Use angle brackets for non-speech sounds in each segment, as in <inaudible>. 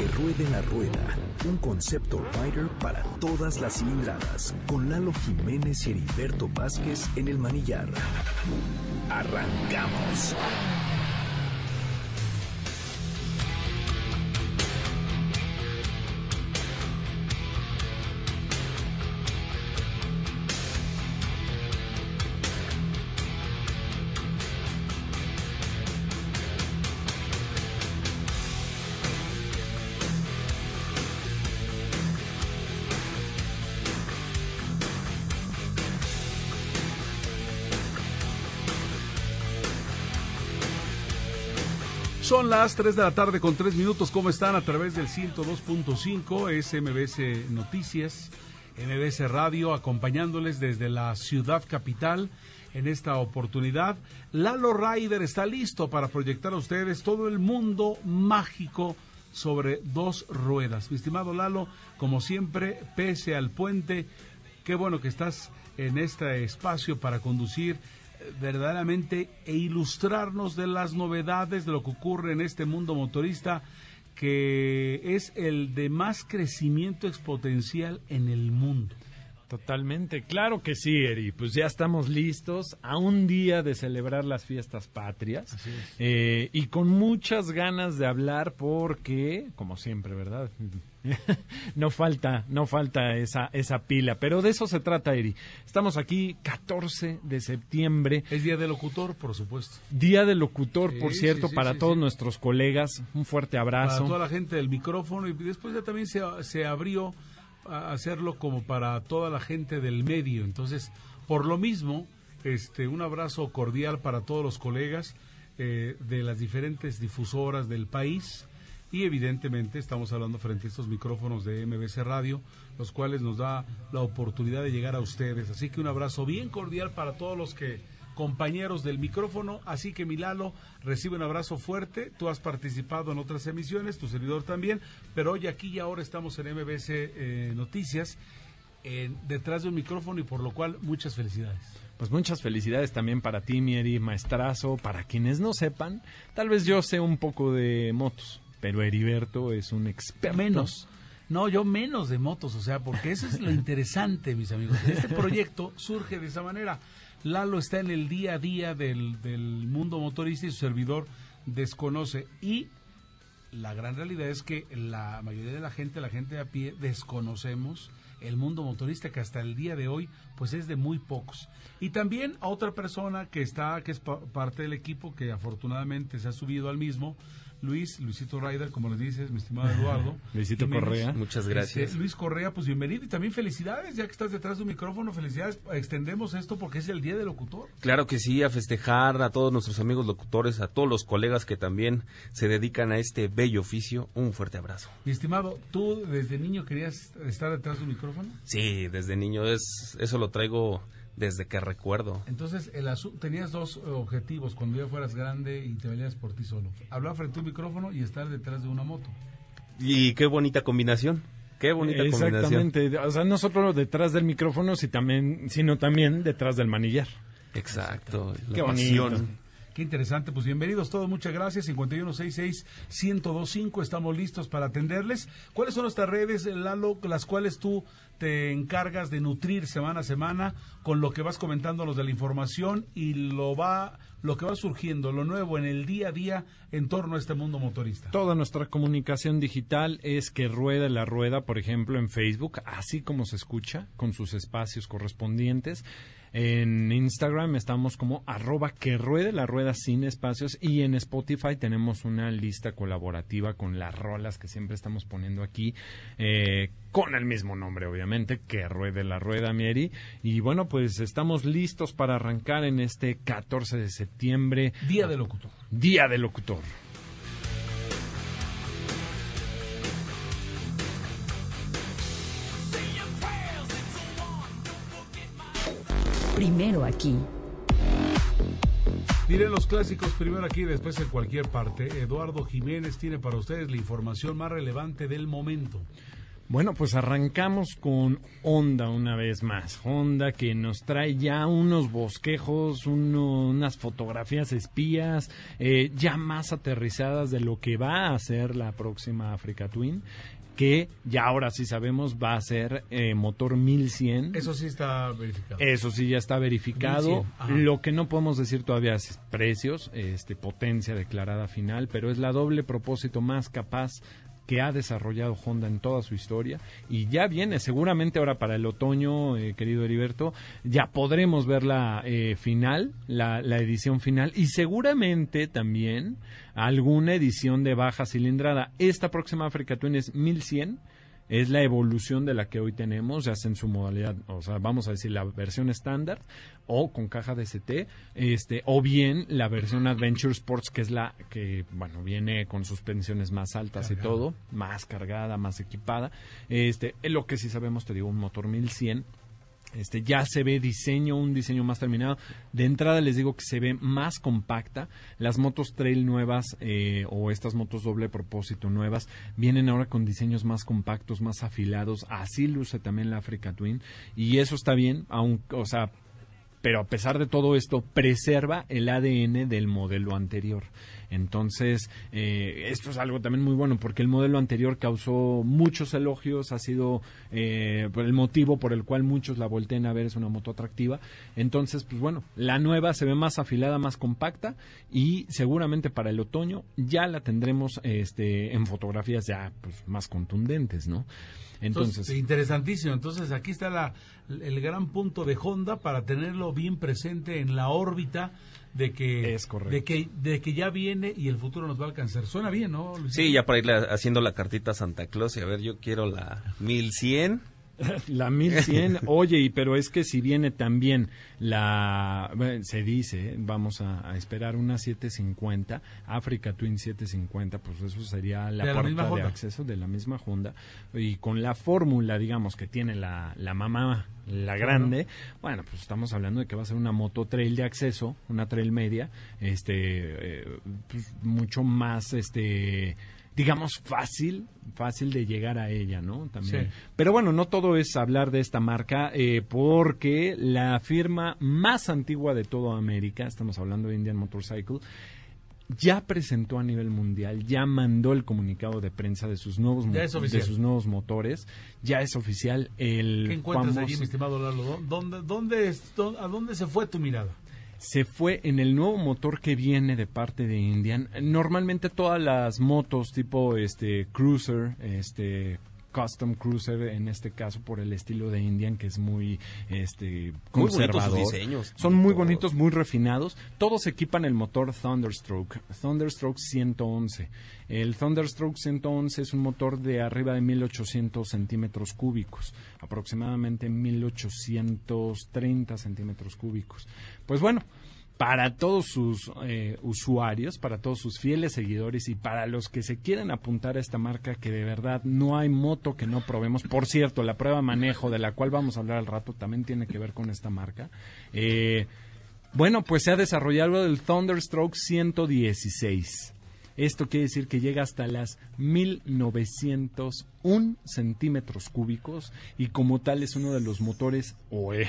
Que ruede la rueda, un concepto rider para todas las cilindradas, con Lalo Jiménez y Heriberto Vázquez en el manillar. Arrancamos. Las 3 de la tarde con 3 minutos. ¿Cómo están? A través del 102.5 SMBS Noticias, MBS Radio, acompañándoles desde la ciudad capital en esta oportunidad. Lalo Ryder está listo para proyectar a ustedes todo el mundo mágico sobre dos ruedas. Mi estimado Lalo, como siempre, pese al puente, qué bueno que estás en este espacio para conducir verdaderamente e ilustrarnos de las novedades de lo que ocurre en este mundo motorista que es el de más crecimiento exponencial en el mundo. Totalmente, claro que sí, Eri. Pues ya estamos listos a un día de celebrar las fiestas patrias eh, y con muchas ganas de hablar porque, como siempre, ¿verdad? <laughs> no falta, no falta esa, esa pila, pero de eso se trata, Eri. Estamos aquí 14 de septiembre. Es Día del Locutor, por supuesto. Día del Locutor, por cierto, para todos nuestros colegas. Un fuerte abrazo. Para toda la gente del micrófono y después ya también se, se abrió hacerlo como para toda la gente del medio. Entonces, por lo mismo, este, un abrazo cordial para todos los colegas eh, de las diferentes difusoras del país y evidentemente estamos hablando frente a estos micrófonos de MBC Radio, los cuales nos da la oportunidad de llegar a ustedes. Así que un abrazo bien cordial para todos los que compañeros del micrófono. Así que Milalo, recibe un abrazo fuerte. Tú has participado en otras emisiones, tu servidor también, pero hoy aquí y ahora estamos en MBC eh, Noticias, detrás de un micrófono y por lo cual muchas felicidades. Pues muchas felicidades también para ti, Mieri, maestrazo. Para quienes no sepan, tal vez yo sé un poco de motos, pero Heriberto es un experto. Menos. No, yo menos de motos, o sea, porque eso es lo <laughs> interesante, mis amigos. Este proyecto surge de esa manera. Lalo está en el día a día del, del mundo motorista y su servidor desconoce. Y la gran realidad es que la mayoría de la gente, la gente de a pie, desconocemos el mundo motorista que hasta el día de hoy pues es de muy pocos. Y también a otra persona que está, que es parte del equipo, que afortunadamente se ha subido al mismo, Luis, Luisito Ryder, como le dices, mi estimado Eduardo. <laughs> Luisito Correa. Muchas gracias. Este, Luis Correa, pues bienvenido y también felicidades, ya que estás detrás de un micrófono, felicidades. Extendemos esto porque es el Día del Locutor. Claro que sí, a festejar a todos nuestros amigos locutores, a todos los colegas que también se dedican a este bello oficio. Un fuerte abrazo. Mi estimado, ¿tú desde niño querías estar detrás de un micrófono? Sí, desde niño, es, eso lo traigo desde que recuerdo. Entonces, el tenías dos objetivos cuando ya fueras grande y te valías por ti solo. Hablar frente a un micrófono y estar detrás de una moto. Y qué bonita combinación. Qué bonita Exactamente. O sea, no solo detrás del micrófono, sino también detrás del manillar. Exacto. Qué bonito. Qué interesante, pues bienvenidos todos, muchas gracias. 5166-1025, estamos listos para atenderles. ¿Cuáles son nuestras redes, Lalo, las cuales tú te encargas de nutrir semana a semana con lo que vas comentándonos de la información y lo va lo que va surgiendo, lo nuevo en el día a día en torno a este mundo motorista. Toda nuestra comunicación digital es que rueda la rueda, por ejemplo, en Facebook, así como se escucha, con sus espacios correspondientes. En Instagram estamos como arroba que ruede la rueda sin espacios y en Spotify tenemos una lista colaborativa con las rolas que siempre estamos poniendo aquí, eh, con el mismo nombre obviamente, que ruede la rueda Mieri. Y bueno, pues estamos listos para arrancar en este 14 de septiembre. Día del locutor. Día del locutor. Primero aquí. Diré los clásicos primero aquí, después en cualquier parte. Eduardo Jiménez tiene para ustedes la información más relevante del momento. Bueno, pues arrancamos con Honda una vez más. Honda que nos trae ya unos bosquejos, unas fotografías espías, eh, ya más aterrizadas de lo que va a ser la próxima Africa Twin que ya ahora sí sabemos va a ser eh, motor 1100. Eso sí está verificado. Eso sí ya está verificado. Lo que no podemos decir todavía es precios, este potencia declarada final, pero es la doble propósito más capaz que ha desarrollado Honda en toda su historia y ya viene seguramente ahora para el otoño, eh, querido Heriberto, ya podremos ver la eh, final, la, la, edición final y seguramente también alguna edición de baja cilindrada. Esta próxima Africa Twin es 1100 es la evolución de la que hoy tenemos, ya sea en su modalidad, o sea, vamos a decir la versión estándar o con caja de ST, este, o bien la versión Adventure Sports, que es la que, bueno, viene con suspensiones más altas y todo, más cargada, más equipada. Este, lo que sí sabemos, te digo, un motor 1100 este, ya se ve diseño, un diseño más terminado. De entrada les digo que se ve más compacta. Las motos trail nuevas eh, o estas motos doble propósito nuevas vienen ahora con diseños más compactos, más afilados. Así luce también la Africa Twin. Y eso está bien, aun, o sea, pero a pesar de todo esto, preserva el ADN del modelo anterior. Entonces, eh, esto es algo también muy bueno porque el modelo anterior causó muchos elogios, ha sido eh, el motivo por el cual muchos la volteen a ver, es una moto atractiva. Entonces, pues bueno, la nueva se ve más afilada, más compacta y seguramente para el otoño ya la tendremos este, en fotografías ya pues, más contundentes, ¿no? Entonces, interesantísimo. Entonces, aquí está la, el gran punto de Honda para tenerlo bien presente en la órbita de que, de que de que ya viene y el futuro nos va a alcanzar. Suena bien, ¿no? Sí, ya para ir haciendo la cartita a Santa Claus y a ver, yo quiero la 1100 <laughs> La 1100, oye, pero es que si viene también la, se dice, vamos a, esperar una 750, Africa Twin 750, pues eso sería la puerta de acceso de la misma Honda. Y con la fórmula, digamos, que tiene la, la mamá, la grande, bueno, pues estamos hablando de que va a ser una moto trail de acceso, una trail media, este, eh, pues mucho más, este, digamos, fácil, fácil de llegar a ella, ¿no? También. Pero bueno, no todo es hablar de esta marca, eh, porque la firma más antigua de toda América, estamos hablando de Indian Motorcycle, ya presentó a nivel mundial, ya mandó el comunicado de prensa de sus nuevos de sus nuevos motores, ya es oficial el ¿Qué encuentras allí, mi estimado Lalo? ¿Dónde, dónde, ¿A dónde se fue tu mirada? Se fue en el nuevo motor que viene de parte de Indian. Normalmente todas las motos tipo este cruiser, este custom cruiser en este caso por el estilo de Indian que es muy este conservador. diseños, Son muy bonitos, muy refinados. Todos equipan el motor Thunderstroke, Thunderstroke 111. El Thunderstroke 111 es un motor de arriba de 1800 centímetros cúbicos, aproximadamente 1830 centímetros cúbicos. Pues bueno, para todos sus eh, usuarios, para todos sus fieles seguidores y para los que se quieren apuntar a esta marca que de verdad no hay moto que no probemos. Por cierto, la prueba manejo de la cual vamos a hablar al rato también tiene que ver con esta marca. Eh, bueno, pues se ha desarrollado el Thunderstroke 116. Esto quiere decir que llega hasta las 1901 centímetros cúbicos y como tal es uno de los motores, o, eh,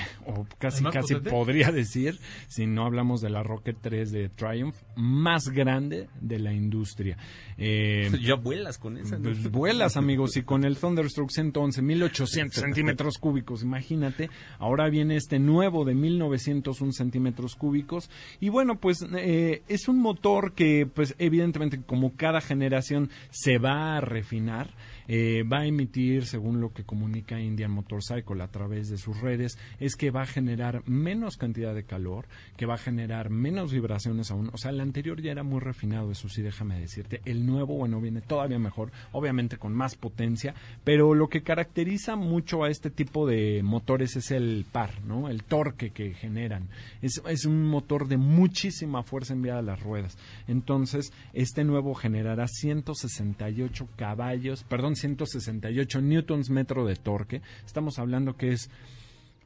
casi casi podría decir, si no hablamos de la Rocket 3 de Triumph, más grande de la industria. Eh, <laughs> ya vuelas con esa. Pues vuelas, amigos, y con el Thunderstroke 111, 1800 centímetros cúbicos, imagínate. Ahora viene este nuevo de 1901 centímetros cúbicos. Y bueno, pues eh, es un motor que, pues evidentemente, como cada generación se va a refinar, eh, va a emitir, según lo que comunica Indian Motorcycle a través de sus redes, es que va a generar menos cantidad de calor, que va a generar menos vibraciones aún. O sea, el anterior ya era muy refinado, eso sí, déjame decirte. El nuevo, bueno, viene todavía mejor, obviamente con más potencia, pero lo que caracteriza mucho a este tipo de motores es el par, ¿no? El torque que generan. Es, es un motor de muchísima fuerza enviada a las ruedas. Entonces, este nuevo generará 168 caballos, perdón, 168 newtons metro de torque. Estamos hablando que es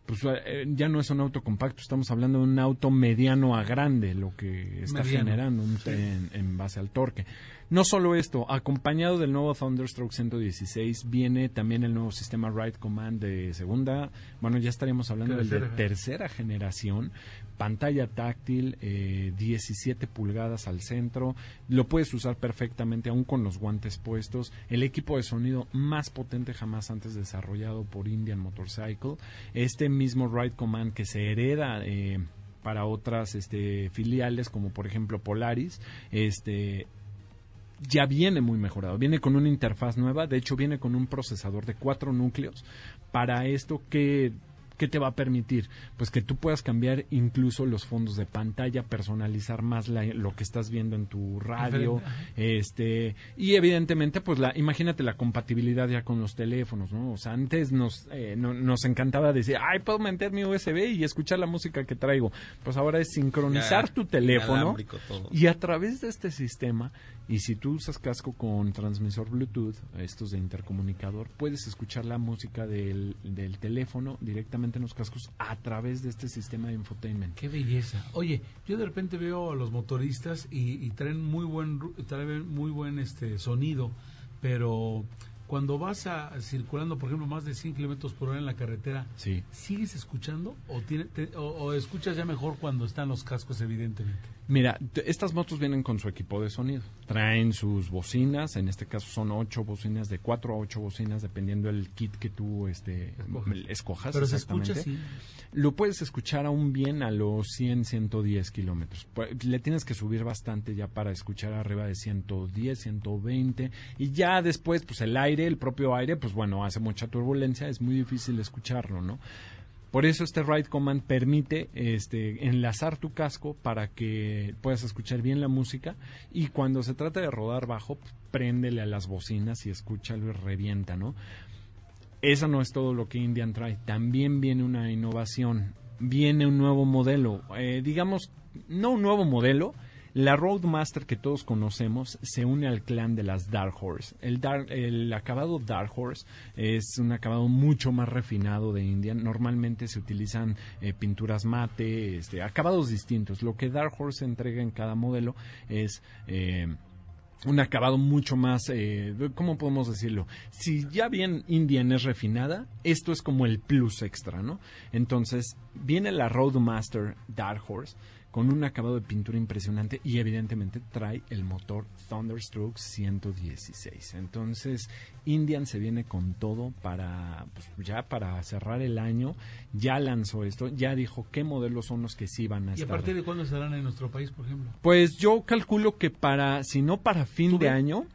pues eh, ya no es un auto compacto, estamos hablando de un auto mediano a grande, lo que está generando en, base al torque. No solo esto, acompañado del nuevo Thunderstroke 116 viene también el nuevo sistema Ride Command de segunda, bueno, ya estaríamos hablando del de Tercera. tercera generación, pantalla táctil, eh, 17 pulgadas al centro, lo puedes usar perfectamente aún con los guantes puestos, el equipo de sonido más potente jamás antes desarrollado por Indian Motorcycle, este mismo Ride Command que se hereda eh, para otras este, filiales como por ejemplo Polaris, este ya viene muy mejorado. Viene con una interfaz nueva, de hecho viene con un procesador de cuatro núcleos. Para esto, ¿qué, qué te va a permitir? Pues que tú puedas cambiar incluso los fondos de pantalla, personalizar más la- lo que estás viendo en tu radio, este y evidentemente pues la imagínate la compatibilidad ya con los teléfonos, ¿no? O sea, antes nos eh, no- nos encantaba decir, "Ay, puedo meter mi USB y escuchar la música que traigo." Pues ahora es sincronizar Ya, tu teléfono y a través de este sistema, y si tú usas casco con transmisor Bluetooth, estos de intercomunicador, puedes escuchar la música del, del teléfono directamente en los cascos a través de este sistema de infotainment. Qué belleza. Oye, yo de repente veo a los motoristas y, y traen muy buen traen muy buen este sonido, pero cuando vas a, circulando, por ejemplo, más de 100 kilómetros por hora en la carretera, Sí. ¿sigues escuchando o, tiene, te- o, o escuchas ya mejor cuando están los cascos, evidentemente? Mira, estas motos vienen con su equipo de sonido. Traen sus bocinas, en este caso son ocho bocinas, de cuatro a ocho bocinas, dependiendo del kit que tú este, Escojas. escojas. Pero se escucha, sí. Lo puedes escuchar aún bien a los 100, 110 kilómetros. Le tienes que subir bastante ya para escuchar arriba de 110, 120. Y ya después, pues el aire, el propio aire, pues bueno, hace mucha turbulencia, es muy difícil escucharlo, ¿no? Por eso este Ride Command permite este, enlazar tu casco para que puedas escuchar bien la música y cuando se trata de rodar bajo, préndele a las bocinas y escúchalo y revienta, ¿no? Eso no es todo lo que Indian trae. También viene una innovación. Viene un nuevo modelo. Eh, digamos, no un nuevo modelo. La Roadmaster que todos conocemos se une al clan de las Dark Horse. El, acabado Dark Horse es un acabado mucho más refinado de Indian. Normalmente se utilizan eh, pinturas mate, este, acabados distintos. Lo que Dark Horse entrega en cada modelo es... eh, un acabado mucho más, eh, ¿cómo podemos decirlo? Si ya bien Indian es refinada, esto es como el plus extra, ¿no? Entonces, viene la Roadmaster Dark Horse con un acabado de pintura impresionante y evidentemente trae el motor Thunderstroke 116. Entonces, Indian se viene con todo para, pues, ya para cerrar el año, ya lanzó esto, ya dijo qué modelos son los que sí van a ¿Y a estar. partir de cuándo estarán en nuestro país, por ejemplo? Pues yo calculo que para, si no para fin ¿Tú de año,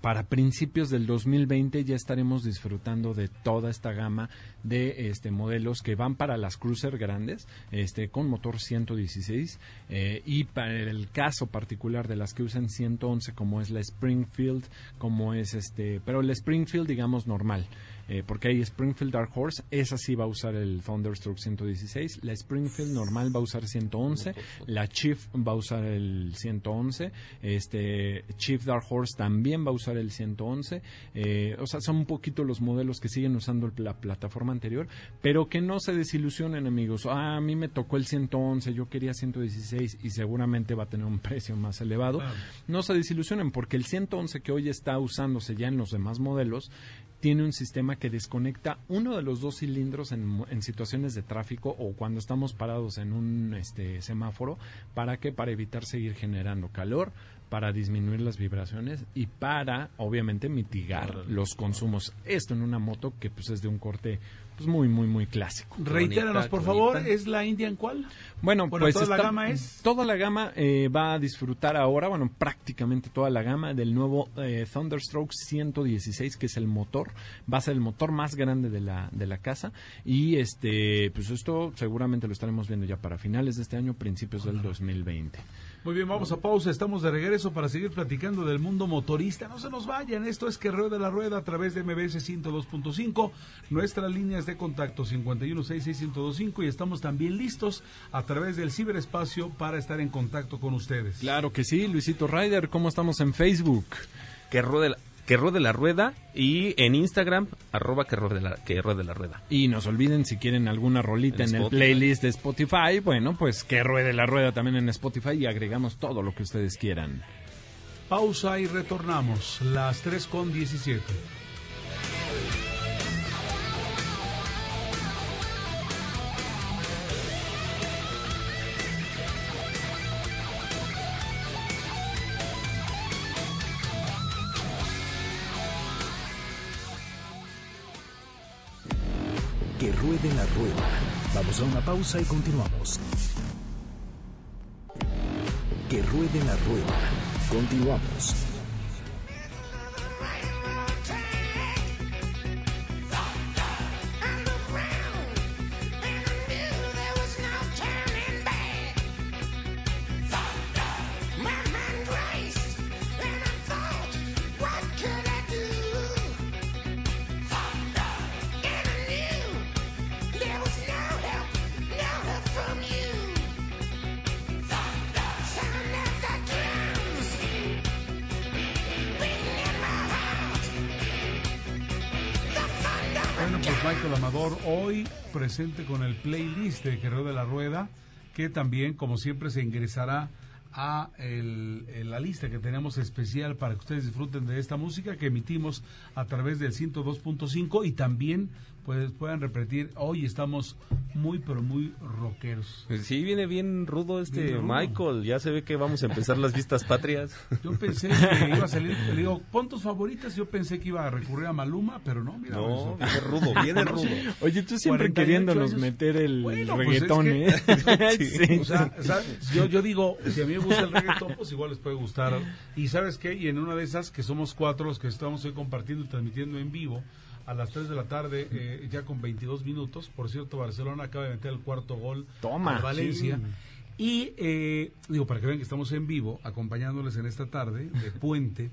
para principios del 2020 ya estaremos disfrutando de toda esta gama de este modelos que van para las cruiser grandes este con motor 116 eh, y para el caso particular de las que usan 111 como es la Springfield como es este pero la Springfield digamos normal eh, porque hay Springfield Dark Horse, esa sí va a usar el Thunderstroke 116, la Springfield normal va a usar 111, la Chief va a usar el 111, este Chief Dark Horse también va a usar el 111, eh, o sea, son un poquito los modelos que siguen usando el- la plataforma anterior, pero que no se desilusionen amigos, ah, a mí me tocó el 111, yo quería 116 y seguramente va a tener un precio más elevado, Claro. no se desilusionen porque el 111 que hoy está usándose ya en los demás modelos tiene un sistema que desconecta uno de los dos cilindros en, en situaciones de tráfico o cuando estamos parados en un este, semáforo. ¿Para qué? Para evitar seguir generando calor, para disminuir las vibraciones y para, obviamente, mitigar los consumos. Esto en una moto que pues es de un corte pues muy, muy, muy clásico. Reitéranos, bonita, por favor, bonita. ¿es la Indian cuál? Bueno, Bueno, pues toda la gama es- toda la gama eh, va a disfrutar ahora, bueno, prácticamente toda la gama del nuevo eh, Thunderstroke 116, que es el motor, va a ser el motor más grande de la de la casa y este, pues esto seguramente lo estaremos viendo ya para finales de este año, principios del 2020. Muy bien, vamos a pausa. Estamos de regreso para seguir platicando del mundo motorista. No se nos vayan. Esto es que rueda la rueda a través de MBS 102.5. Nuestras líneas de contacto 5166125 y estamos también listos a través del ciberespacio para estar en contacto con ustedes. Claro que sí, Luisito Ryder, ¿cómo estamos en Facebook? Que ruede la, que ruede la rueda y en Instagram, arroba que ruede la, que ruede la rueda. Y no se olviden si quieren alguna rolita En en, el playlist de Spotify, bueno, pues que ruede la rueda también en Spotify y agregamos todo lo que ustedes quieran. Pausa y retornamos, las 3 con 17. Vamos a una pausa y continuamos. Que ruede la rueda. Continuamos. Presente con el playlist de Guerrero de la Rueda, que también, como siempre, se ingresará a la lista que tenemos especial para que ustedes disfruten de esta música que emitimos a través del 102.5 y también pues puedan repetir, hoy estamos muy pero muy rockeros. Sí, viene bien rudo este Bien rudo. Michael. Ya se ve que vamos a empezar las vistas patrias. <laughs> Yo pensé que iba a salir, le digo, pon tus favoritas, yo pensé que iba a recurrir a Maluma, pero no, mira. No, viene rudo, viene <laughs> rudo. Oye, tú siempre 48 queriéndonos años. meter el Bueno, pues reggaetón, ¿eh? <laughs> sí. O sea, ¿sabes? Yo, yo digo, si a mí me gusta el reggaetón, pues igual les puede gustar. Y ¿sabes qué? Y en una de esas, que somos cuatro los que estamos hoy compartiendo y transmitiendo en vivo, a las 3 de la tarde, eh, ya con 22 minutos. Por cierto, Barcelona acaba de meter el cuarto gol Toma, a Valencia. Y eh, digo, para que vean que estamos en vivo, acompañándoles en esta tarde de <laughs> puente.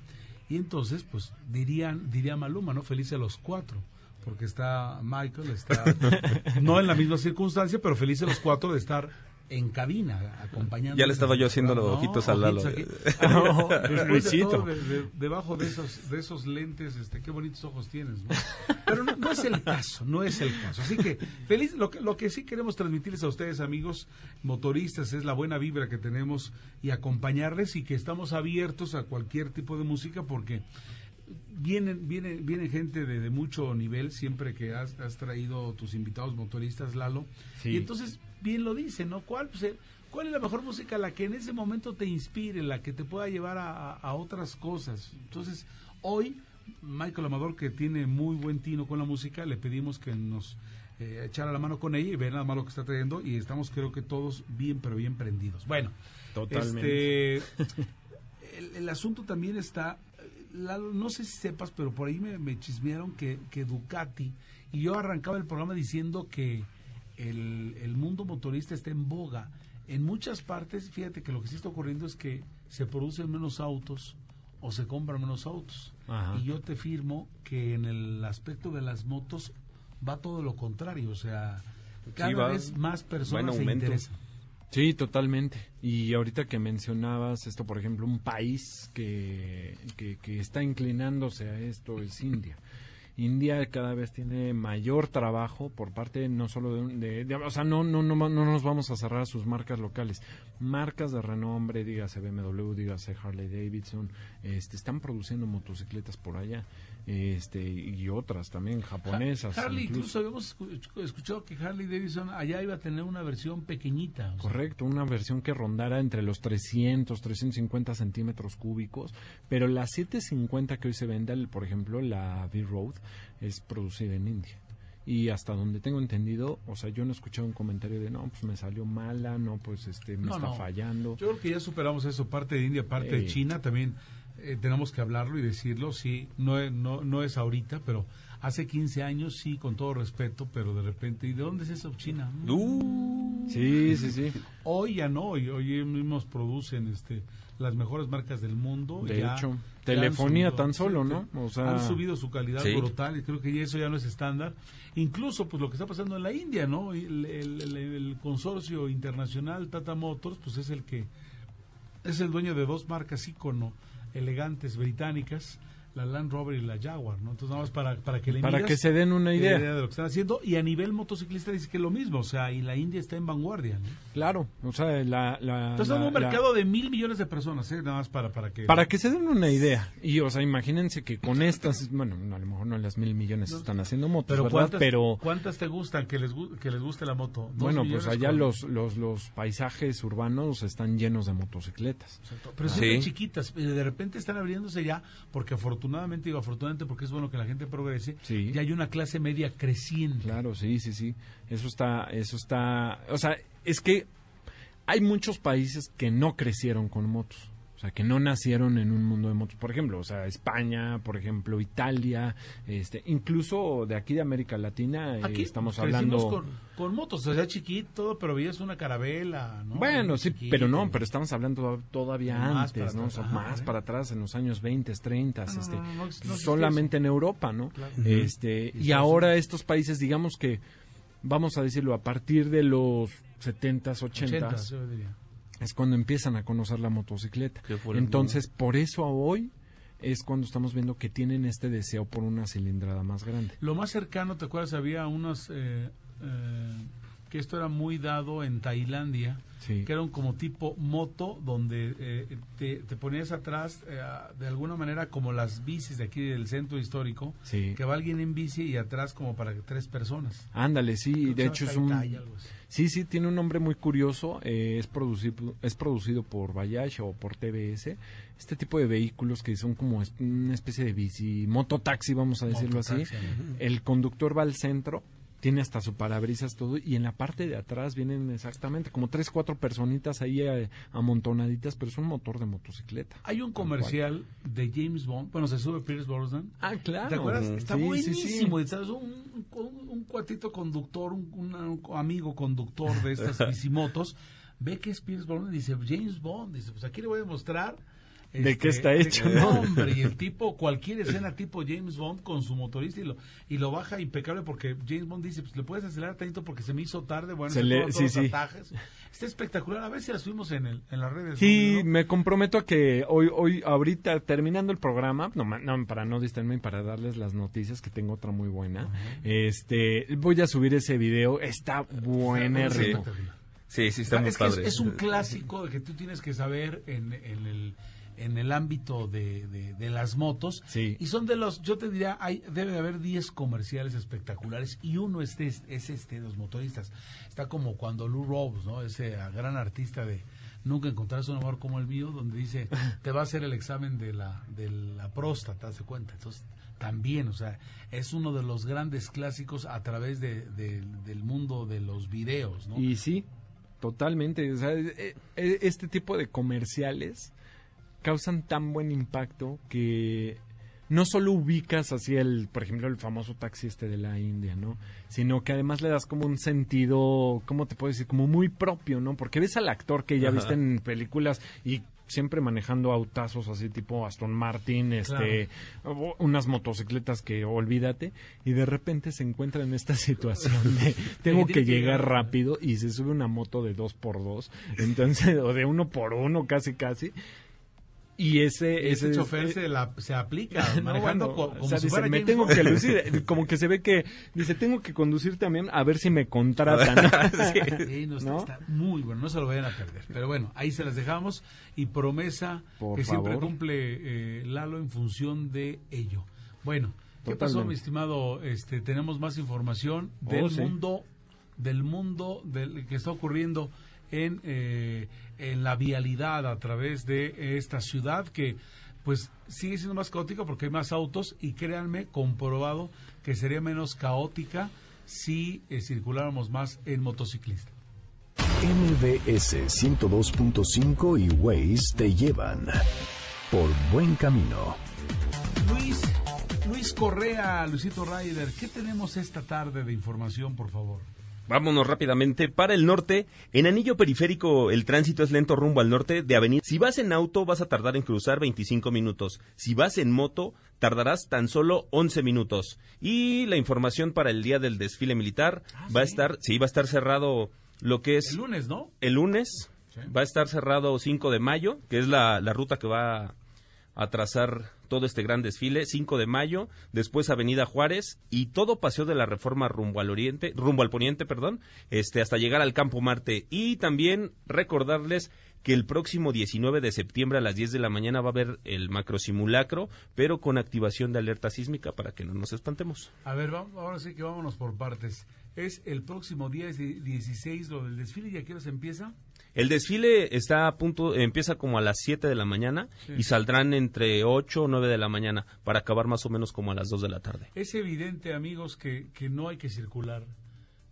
Y entonces, pues dirían, diría Maluma, ¿no? Feliz a los cuatro. Porque está Michael, está <laughs> no en la misma circunstancia, pero feliz a los cuatro de estar en cabina, acompañando. Ya le estaba yo haciendo los ojitos al Lalo. <laughs> No, Después de Luisito. todo, de- de- debajo de esos, de esos lentes, este, qué bonitos ojos tienes, ¿no? Pero no, no es el caso, no es el caso. Así que, feliz, lo que, lo que sí queremos transmitirles a ustedes, amigos motoristas, es la buena vibra que tenemos y acompañarles y que estamos abiertos a cualquier tipo de música porque vienen, viene, viene gente de, de mucho nivel siempre que has, has traído tus invitados motoristas, Lalo. Sí. Y entonces, bien lo dice, ¿no? ¿Cuál, pues, eh, ¿Cuál es la mejor música? La que en ese momento te inspire, la que te pueda llevar a, otras cosas. Entonces, hoy, Michael Amador, que tiene muy buen tino con la música, le pedimos que nos eh, echara la mano con ella y ver nada más lo que está trayendo. Y estamos, creo que todos bien, pero bien prendidos. Bueno, Totalmente. este, <laughs> el, el asunto también está, Lalo, no sé si sepas, pero por ahí me, me chismearon que, que Ducati, y yo arrancaba el programa diciendo que el, el mundo motorista está en boga. En muchas partes, fíjate que lo que sí está ocurriendo es que se producen menos autos o se compran menos autos. Ajá. Y yo te firmo que en el aspecto de las motos va todo lo contrario, o sea, cada va- vez más personas se interesan. Sí, totalmente. Y ahorita que mencionabas esto, por ejemplo, un país que, que, que está inclinándose a esto es India. India cada vez tiene mayor trabajo por parte no solo de, de- de- o sea, no, no, no, no nos vamos a cerrar a sus marcas locales. Marcas de renombre, dígase BMW, dígase Harley Davidson, este, están produciendo motocicletas por allá, este, y otras también japonesas. Harley, incluso. incluso habíamos escu- escuchado que Harley Davidson allá iba a tener una versión pequeñita. o sea, Correcto, una versión que rondara entre los 300, 350 centímetros cúbicos, pero la 750 que hoy se vende, por ejemplo, la V-Road, es producida en India. Y hasta donde tengo entendido, o sea, yo no he escuchado un comentario de, no, pues me salió mala, no, pues este, me No, está no. fallando. Yo creo que ya superamos eso, parte de India, parte de. China, también eh, tenemos que hablarlo y decirlo, sí, no, es- no, no es ahorita, pero hace 15 años sí, con todo respeto, pero de repente, ¿y de dónde es eso, China? Uh, Sí, sí, sí. Hoy ya no, hoy, hoy mismos producen este las mejores marcas del mundo. De ya- hecho, ya telefonía subido- tan solo, sí, ¿no? O sea- han subido su calidad Sí. brutal y creo que ya eso ya no es estándar. Incluso pues lo que está pasando en la India, ¿no? El, el- el- el consorcio internacional Tata Motors pues es el que es el dueño de dos marcas ícono elegantes británicas, la Land Rover y la Jaguar, ¿no? Entonces nada más para, para que le Para que se den una idea. de lo que están haciendo. Y a nivel motociclista dice que es lo mismo, o sea, y la India está en vanguardia, ¿no? Claro, o sea, la... la- Entonces la- es un la- mercado de mil millones de personas, ¿eh? Nada más para, para que... Para que se den una idea. Y, o sea, imagínense que con estas, bueno, a lo mejor no las mil millones están haciendo motos, Pero ¿verdad? ¿cuántas, Pero, ¿cuántas te gustan que les, que les guste la moto? ¿Dos bueno, millones pues allá con- los, los, los paisajes urbanos están llenos de motocicletas. Pero siempre Sí. chiquitas, y de repente están abriéndose ya, porque afortunadamente, digo afortunadamente porque es bueno que la gente progrese, Sí. ya hay una clase media creciente. Claro, sí, sí, sí. Eso está, eso está, o sea, es que hay muchos países que no crecieron con motos. O sea, que no nacieron en un mundo de motos. Por ejemplo, o sea, España, por ejemplo, Italia, este, incluso de aquí de América Latina, eh, Aquí estamos hablando... con, con motos, o sea, chiquito, pero veías una carabela, ¿no? Bueno, sí, chiquito. pero no, pero estamos hablando to- todavía Más antes, ¿no? O atrás, sea, ajá, más ¿eh? para atrás, en los años 20, 30, No, no, este, no, no, no ex- no existe solamente en Europa, ¿no? Claro. Este, Y ahora estos países, digamos que, vamos a decirlo, a partir de los 70s, 80s, 80, yo diría. Es cuando empiezan a conocer la motocicleta. Entonces, por eso hoy es cuando estamos viendo que tienen este deseo por una cilindrada más grande. Lo más cercano, ¿te acuerdas? Había unos... eh, eh, que esto era muy dado en Tailandia, Sí. que eran como tipo moto, donde eh, te, te ponías atrás, eh, de alguna manera como las bicis de aquí del centro histórico, Sí. que va alguien en bici y atrás como para tres personas. Ándale, sí, Creo de hecho es un... Sí, sí, tiene un nombre muy curioso. eh, es, producido, es producido por Bayash o por TBS. Este tipo de vehículos que son como una especie de bici, mototaxi, vamos a decirlo así. El conductor va al centro, tiene hasta su parabrisas todo, y en la parte de atrás vienen exactamente como tres, cuatro personitas ahí eh, amontonaditas, pero es un motor de motocicleta. Hay un comercial de James Bond, bueno, se sube Pierce Brosnan. Ah, claro. ¿Te acuerdas? Está Sí, buenísimo. sí. ¿sabes? Un, un- un cuatito conductor, un, un amigo conductor de estas <laughs> bicimotos, ve que es Pierce Brosnan y dice, James Bond, dice, pues aquí le voy a demostrar. Este, ¿De qué está hecho, qué no? Hombre, y el tipo, cualquier escena tipo James Bond con su motorista y lo, y lo baja impecable porque James Bond dice, pues le puedes acelerar tantito porque se me hizo tarde, bueno, Se se, le- sí, todos sí. los atajes. Está espectacular, a ver si la subimos en, el, en las redes. Sí, ¿no? me comprometo a que hoy, hoy, ahorita, terminando el programa, no, no, para no distraerme y para darles las noticias, que tengo otra muy buena, este, voy a subir ese video, está buenérrimo. Sí, sí, está muy es, padre. es un clásico de que tú tienes que saber en, en el en el ámbito de, de- de las motos Sí. y son de los yo te diría hay debe de haber 10 comerciales espectaculares y uno es, de- es este de los motoristas está como cuando Lou Rawls no ese gran artista de nunca encontrarás un amor como el mío donde dice <laughs> te va a hacer el examen de la de la próstata se cuenta entonces también o sea es uno de los grandes clásicos a través de, de- del mundo de los videos no Y sí, totalmente. O sea, eh, eh, este tipo de comerciales causan tan buen impacto que no solo ubicas así el, por ejemplo, el famoso taxi este de la India, ¿no? Sino que además le das como un sentido, ¿cómo te puedo decir? Como muy propio, ¿no? Porque ves al actor que ya Ajá. viste en películas y siempre manejando autazos así tipo Aston Martin, este, unas motocicletas que olvídate, y de repente se encuentra en esta <laughs> situación de tengo que llegar. rápido y se sube una moto de dos por dos, entonces, o de uno por uno casi casi, y ese, ese ese chofer eh, se, la, se aplica <laughs> no, manejando bueno, co- o como sea, si dice, fuera me James tengo Bond". que lucir, <laughs> como que se ve que dice, tengo que conducir también a ver si me contratan. <laughs> Sí, no, está, ¿No? está muy bueno, no se lo vayan a perder. Pero bueno, ahí se las dejamos y promesa Por que siempre cumple eh, Lalo en función de ello. Bueno, ¿qué pasó, mi estimado? Este, tenemos más información Oh, del sí. mundo, del mundo del que está ocurriendo en, eh, en la vialidad a través de esta ciudad que pues sigue siendo más caótica porque hay más autos y créanme, comprobado que sería menos caótica si eh, circuláramos más en motociclista. MBS 102.5 y Waze te llevan por buen camino. Luis, Luis Correa, Luisito Ryder, ¿qué tenemos esta tarde de información, por favor? Vámonos rápidamente para el norte. En anillo periférico el tránsito es lento rumbo al norte de avenida. Si vas en auto vas a tardar en cruzar 25 minutos. Si vas en moto tardarás tan solo 11 minutos. Y la información para el día del desfile militar va a estar, sí, va a estar cerrado lo que es El lunes, ¿no? el lunes. Sí. Va a estar cerrado 5 de mayo, que es la, la ruta que va a trazar todo este gran desfile, 5 de mayo, después Avenida Juárez y todo Paseo de la Reforma rumbo al oriente, rumbo al poniente, perdón, este hasta llegar al Campo Marte y también recordarles que el próximo 19 de septiembre a las 10 de la mañana va a haber el macro simulacro, pero con activación de alerta sísmica para que no nos espantemos. A ver, vamos, ahora sí que vámonos por partes. Es el próximo día es 16 lo del desfile y a qué hora se empieza? El desfile está a punto, empieza como a las 7 de la mañana Sí. y saldrán entre 8 o 9 de la mañana para acabar más o menos como a las 2 de la tarde. Es evidente, amigos, que, que no hay que circular.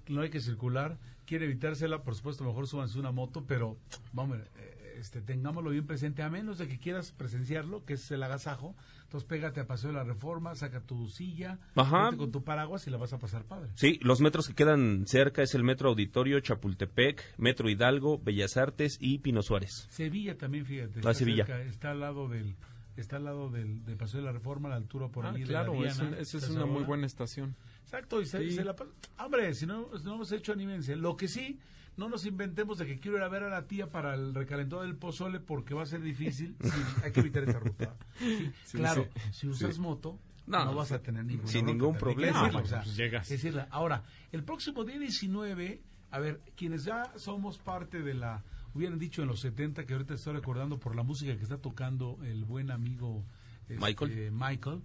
No hay que circular. Quiere evitársela, por supuesto, mejor súbanse una moto, pero, vamos, eh, este, tengámoslo bien presente, a menos de que quieras presenciarlo, que es el agasajo. Entonces, pégate a Paseo de la Reforma, saca tu silla, Ajá. vete con tu paraguas y la vas a pasar padre. Sí, los metros que quedan cerca es el Metro Auditorio, Chapultepec, Metro Hidalgo, Bellas Artes y Pino Suárez. Sevilla también, fíjate. Ah, Sevilla. cerca, está al lado del está al lado del, del Paseo de la Reforma, a la altura por Ah, ahí de claro, la es un- esa es una muy buena estación. Exacto, y se, Sí. se la Hombre, si no, no hemos hecho, anímense. Lo que sí, no nos inventemos de que quiero ir a ver a la tía para el recalentado del pozole porque va a ser difícil. Sí, hay que evitar esa ruta. <laughs> Sí, Sí, claro, sí. si usas moto, no, No, vas a tener ningún sin ningún problema. decirlo, o sea, Pues llegas. decirla. Ahora, el próximo día 19, a ver, quienes ya somos parte de la, hubieran dicho en los 70, que ahorita estoy recordando por la música que está tocando el buen amigo este, Michael. Michael,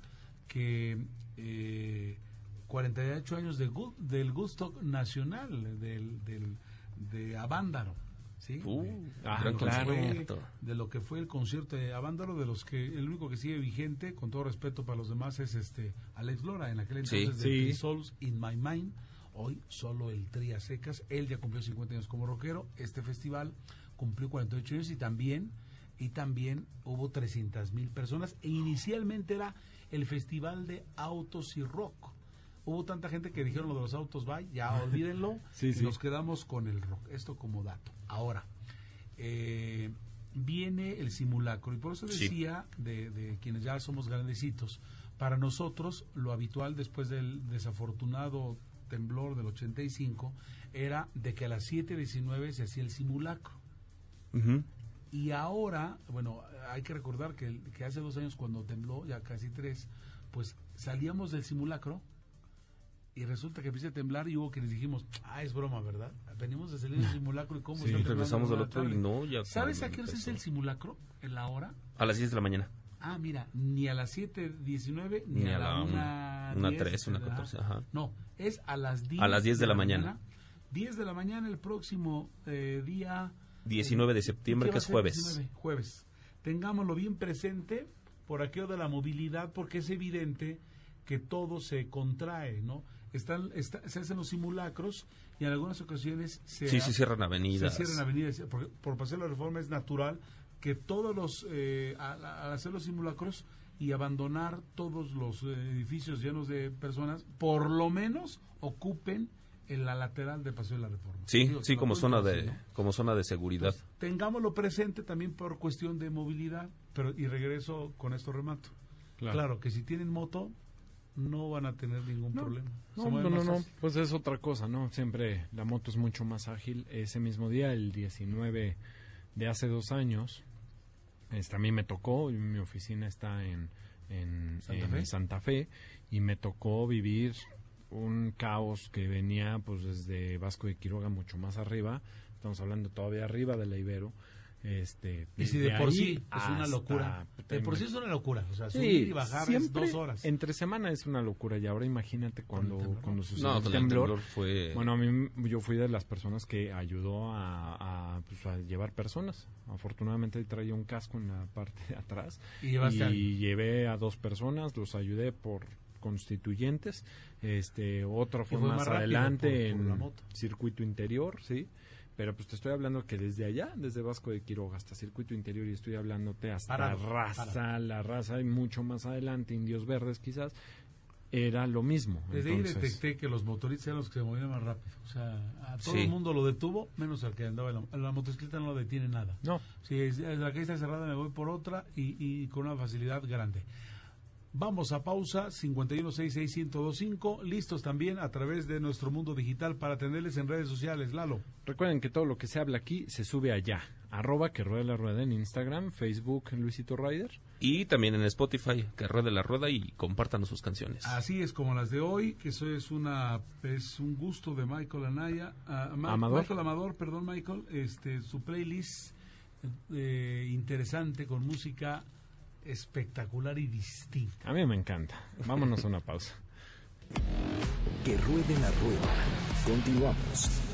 que eh, 48 años de del gusto nacional del, del, de Avándaro. ¿sí? Uh, de, ah, de lo que claro. fue- de lo que fue el concierto de Avándaro, de los que el único que sigue vigente, con todo respeto para los demás, es este Alex Lora, en aquel Sí. entonces de Sí. Three Souls in My Mind. Hoy solo el Tría Secas. Él ya cumplió 50 años como rockero. Este festival cumplió 48 años y también y también hubo 300 mil personas. E inicialmente era el festival de autos y rock. Hubo tanta gente que dijeron lo de los autos, bye, ya <laughs> olvídenlo. Sí, y sí. Nos quedamos con el rock. Esto como dato. Ahora, eh, viene el simulacro. Y por eso Sí. decía de, de quienes ya somos grandecitos, para nosotros lo habitual después del desafortunado temblor del 85 era de que a las 7.19 se hacía el simulacro. Y ahora, bueno, hay que recordar que hace dos años cuando tembló, ya casi tres, pues salíamos del simulacro y resulta que empieza a temblar y hubo quienes dijimos, ah, es broma, ¿verdad? Venimos de salir del <laughs> simulacro y cómo Sí, está regresamos al otro y tarde?". no, ya ¿Sabes a qué hora es el simulacro? ¿En la hora? A las 10 de la mañana. Ah, mira, ni a las 7.19 ni, Ni a a la la 1. una- una tres, una catorce, ajá. No, es a las 10. A las 10 de la mañana. 10 de la mañana el próximo eh, día 19 de septiembre, ¿Qué que es jueves. 19, jueves. Tengámoslo bien presente por aquello de la movilidad, porque es evidente que todo se contrae, ¿no? Están, está- se hacen los simulacros y en algunas ocasiones se, Sí, sí, cierran avenidas. se cierran avenidas. Porque por pasar la reforma es natural que todos los, eh, al, al hacer los simulacros y abandonar todos los eh, edificios llenos de personas, por lo menos ocupen en la lateral de Paseo de la Reforma. Sí, Digo, sí, como zona de ¿no? como zona de seguridad. Entonces, tengámoslo presente también por cuestión de movilidad, pero y regreso con esto remato. Claro, que si tienen moto no van a tener ningún No, problema. No, no, no, pues es otra cosa, ¿no? Siempre la moto es mucho más ágil. Ese mismo día, el 19 de hace dos años, este, a mí me tocó, mi oficina está en, en, ¿Santa en Fe? Santa Fe, y me tocó vivir un caos que venía pues desde Vasco de Quiroga mucho más arriba, estamos hablando todavía arriba de la Ibero, este, Y si de por sí es una locura. De por sí es una locura. O sea, Sí, subir y bajar es dos horas. Entre semana es una locura y ahora imagínate cuando, cuando sucedió No, el el temblor. temblor fue Bueno, a mí yo fui de las personas que ayudó a, a, pues, a llevar personas. Afortunadamente traía un casco en la parte de atrás Y alguien. llevé a dos personas, los ayudé por constituyentes. Este, otro fue fue más, adelante por- por en circuito interior, sí. Pero pues te estoy hablando que desde allá, desde Vasco de Quiroga hasta circuito interior y estoy hablándote hasta Parado, raza, la raza y mucho más adelante, indios verdes quizás, era lo mismo. Desde ahí detecté que los motoristas eran los que se movían más rápido. O sea, a todo Sí. el mundo lo detuvo, menos al que andaba en la, la motocicleta no lo detiene nada. No, Si es- la calle está cerrada, me voy por otra y, y con una facilidad grande. Vamos a pausa, 5166125, listos también a través de nuestro mundo digital para tenerles en redes sociales, Lalo. Recuerden que todo lo que se habla aquí se sube allá. Arroba que rueda la rueda en Instagram, Facebook, Luisito Ryder. Y también en Spotify, que ruede la rueda y compartan sus canciones. Así es como las de hoy, que eso es una es un gusto de Michael Anaya, ah, Ma- Amador. Michael Amador, perdón Michael, este su playlist eh, interesante con música espectacular y distinta. A mí me encanta. Vámonos a una pausa. Que ruede la rueda. Continuamos.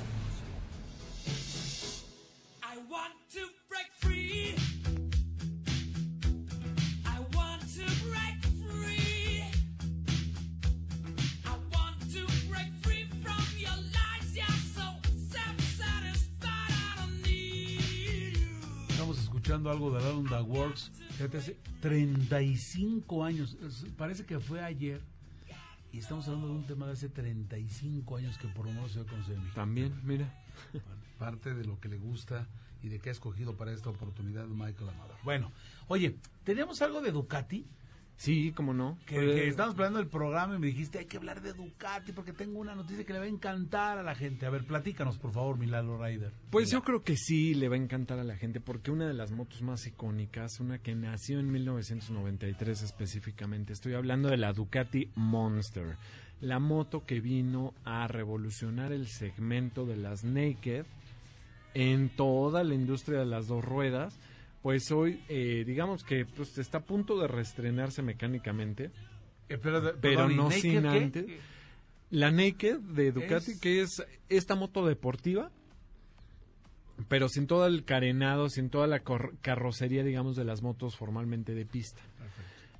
Escuchando algo de Alonda Works, fíjate, hace 35 años, parece que fue ayer, y estamos hablando de un tema de hace 35 años que por lo menos se conocer en México. También, mira. parte de lo que le gusta y de que ha escogido para esta oportunidad Michael Amador. Bueno, oye, tenemos algo de Ducati, Sí, cómo no. que, Pues, que estábamos planeando el programa y me dijiste, hay que hablar de Ducati porque tengo una noticia que le va a encantar a la gente. A ver, platícanos, por favor, Milano Ryder. Pues yo creo que sí le va a encantar a la gente porque una de las motos más icónicas, una que nació en 1993 específicamente, estoy hablando de la Ducati Monster, la moto que vino a revolucionar el segmento de las naked en toda la industria de las dos ruedas. Pues hoy, eh, digamos que pues, está a punto de reestrenarse mecánicamente. Eh, pero Pero perdón, ¿y no sin qué? antes. La Naked de Ducati, Es- que es esta moto deportiva, pero sin todo el carenado, sin toda la carrocería, digamos, de las motos formalmente de pista.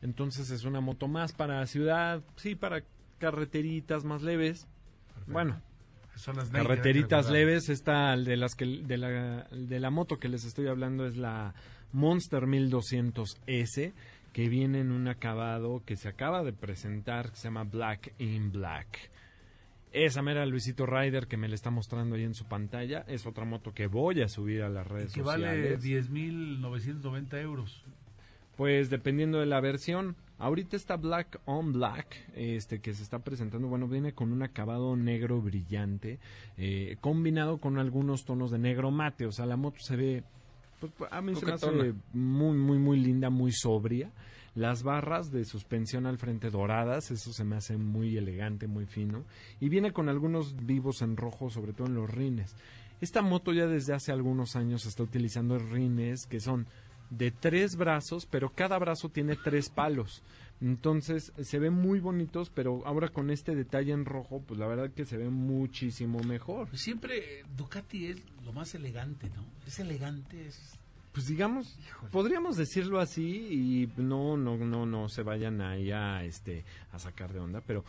Entonces es una moto más para ciudad, sí, para carreteritas más leves. Bueno, Son las carreteritas leves, esta de las que de la, de la moto que les estoy hablando es la Monster 1200S que viene en un acabado que se acaba de presentar que se llama Black in Black. Esa mera Luisito Rider que me le está mostrando ahí en su pantalla es otra moto que voy a subir a las redes Que vale sociales. 10.990 euros. Pues dependiendo de la versión. Ahorita está Black on Black, este que se está presentando, bueno, viene con un acabado negro brillante, eh, combinado con algunos tonos de negro mate. O sea, la moto se ve, pues a mí se me hace muy, muy, muy linda, muy sobria. Las barras de suspensión al frente doradas, eso se me hace muy elegante, muy fino. Y viene con algunos vivos en rojo, sobre todo en los rines. Esta moto ya desde hace algunos años está utilizando rines que son de tres brazos, pero cada brazo tiene tres palos. Entonces se ven muy bonitos, pero ahora con este detalle en rojo, pues la verdad que se ve muchísimo mejor. Pues siempre Ducati es lo más elegante, ¿no? Es elegante, es... Pues digamos, podríamos decirlo así y no, no, no, no se vayan ahí a, este, a sacar de onda, pero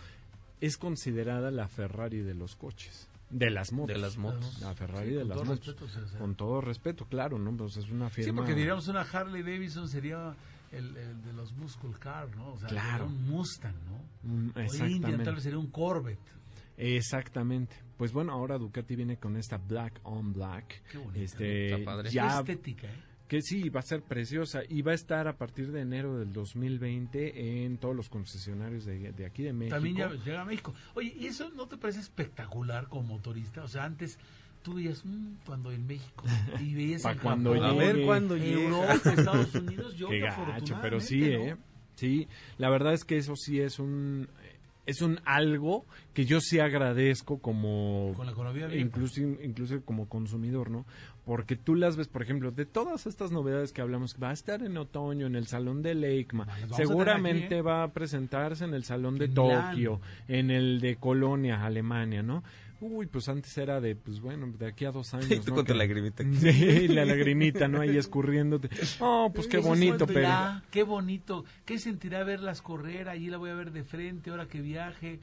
es considerada la Ferrari de los coches, de las motos. De las motos. La Ferrari Sí, de con las todo motos. respeto, o sea. Con todo respeto, claro, ¿no? Pues es una firma. Sí, porque diríamos una Harley Davidson sería el, el de los muscle car, ¿no? O sea, Claro. un Mustang, ¿no? Mm, O Indian exactamente. tal vez sería un Corvette. Exactamente. Pues bueno, ahora Ducati viene con esta Black on Black. Qué bonita. Este, Está padre. ya Qué estética, ¿eh? Que sí, va a ser preciosa y va a estar a partir de enero del 2020 en todos los concesionarios de, de aquí de México. También ya llega a México. Oye, ¿y eso no te parece espectacular como motorista? O sea, antes tú veías "Mm, cuando en México y veías en cuando Japón, llegue. A ver llega. Europa, Estados Unidos, yo <laughs> Qué que gacho, pero sí, ¿eh? Sí, la verdad es que eso sí es un es un algo que yo sí agradezco como Con la economía incluso incluso como consumidor, ¿no? Porque tú las ves, por ejemplo, de todas estas novedades que hablamos, va a estar en otoño en el salón de vamos a seguramente aquí, ¿eh? va a presentarse en el salón de En Milán. Tokio, en el de Colonia, Alemania, ¿no? Uy, pues antes era de, pues bueno, de aquí a dos años. Y <laughs> tú ¿no? con tu lagrimita. <laughs> Sí, la lagrimita, ¿no? Ahí escurriéndote. Oh, pues qué bonito, pero... qué bonito. ¿Qué sentirá verlas correr? Allí la voy a ver de frente, ahora que viaje.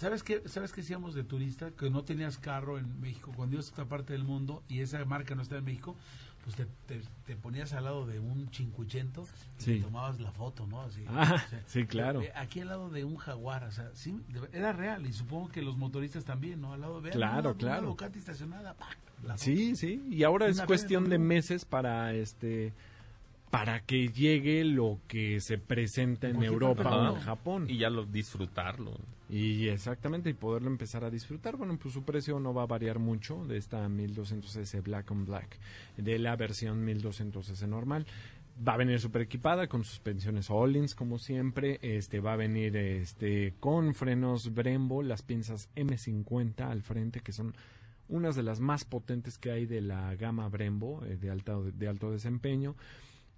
¿Sabes qué, ¿Sabes qué hacíamos de turista? Que no tenías carro en México. Cuando ibas a otra parte del mundo y esa marca no está en México, pues te, te- te ponías al lado de un chincuchento y Sí. te tomabas la foto, ¿no? Así, Ah, sí, claro. eh, Aquí al lado de un jaguar, o sea, sí, era real y supongo que los motoristas también, ¿no? Al lado de Claro, una- claro. Una Ducati estacionada, foto. Sí, sí, y ahora es cuestión de meses para este para que llegue lo que se presenta en Europa o en Japón. Y ya lo disfrutarlo. Y exactamente, y poderlo empezar a disfrutar. Bueno, pues su precio no va a variar mucho de esta 1200S Black on Black, de la versión 1200S normal. Va a venir super equipada con suspensiones Hollins como siempre. Este va a venir este con frenos Brembo, las pinzas M50 al frente que son unas de las más potentes que hay de la gama Brembo eh, de alto de alto desempeño.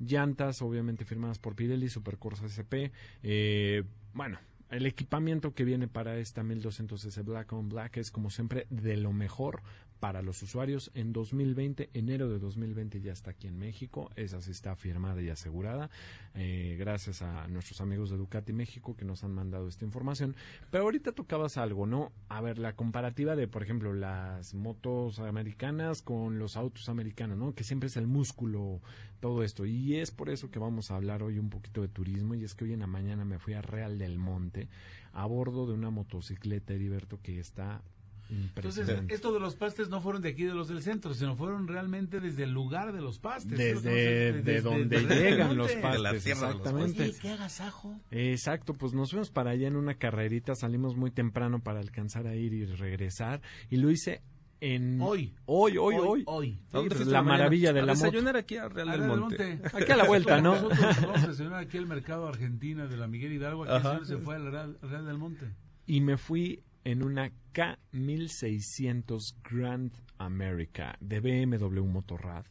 Llantas, obviamente firmadas por Pirelli, Supercorsa SP. Eh, bueno, el equipamiento que viene para esta 1200S Black on Black es como siempre de lo mejor para los usuarios en 2020, enero de 2020 ya está aquí en México, esa sí está firmada y asegurada, eh, gracias a nuestros amigos de Ducati México que nos han mandado esta información. Pero ahorita tocabas algo, ¿no? A ver, la comparativa de, por ejemplo, las motos americanas con los autos americanos, ¿no? Que siempre es el músculo, todo esto. Y es por eso que vamos a hablar hoy un poquito de turismo. Y es que hoy en la mañana me fui a Real del Monte a bordo de una motocicleta, Heriberto, que está Entonces, esto de los pastes no fueron de aquí de los del centro, sino fueron realmente desde el lugar de los pastes. desde, de donde desde llegan los De la pastes, tierra de los exactamente. Oye, qué agasajo. Exacto, pues nos fuimos para allá en una carrerita, salimos muy temprano para alcanzar a ir y regresar y lo hice en Hoy. hoy, hoy, hoy. Hoy. ¿A dónde pues, fuiste la maravilla de la moto. desayunar aquí a Real A del Real del Monte. Monte. Aquí a la vuelta, ¿no? Nosotros vamos a desayunar aquí al mercado Argentina de la Miguel Hidalgo. Aquí el Ajá. señor se fue al Real, Real del Monte. Y me fui en una K1600 Grand America de BMW Motorrad.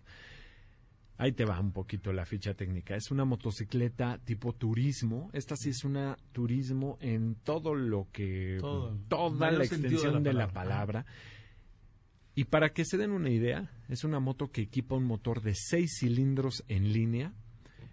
Ahí te va un poquito la ficha técnica. Es una motocicleta tipo turismo. Esta sí es una turismo en todo lo que... Todo. Toda la extensión de de la la palabra. palabra. Y para que se den una idea, es una moto que equipa un motor de 6 cilindros en línea.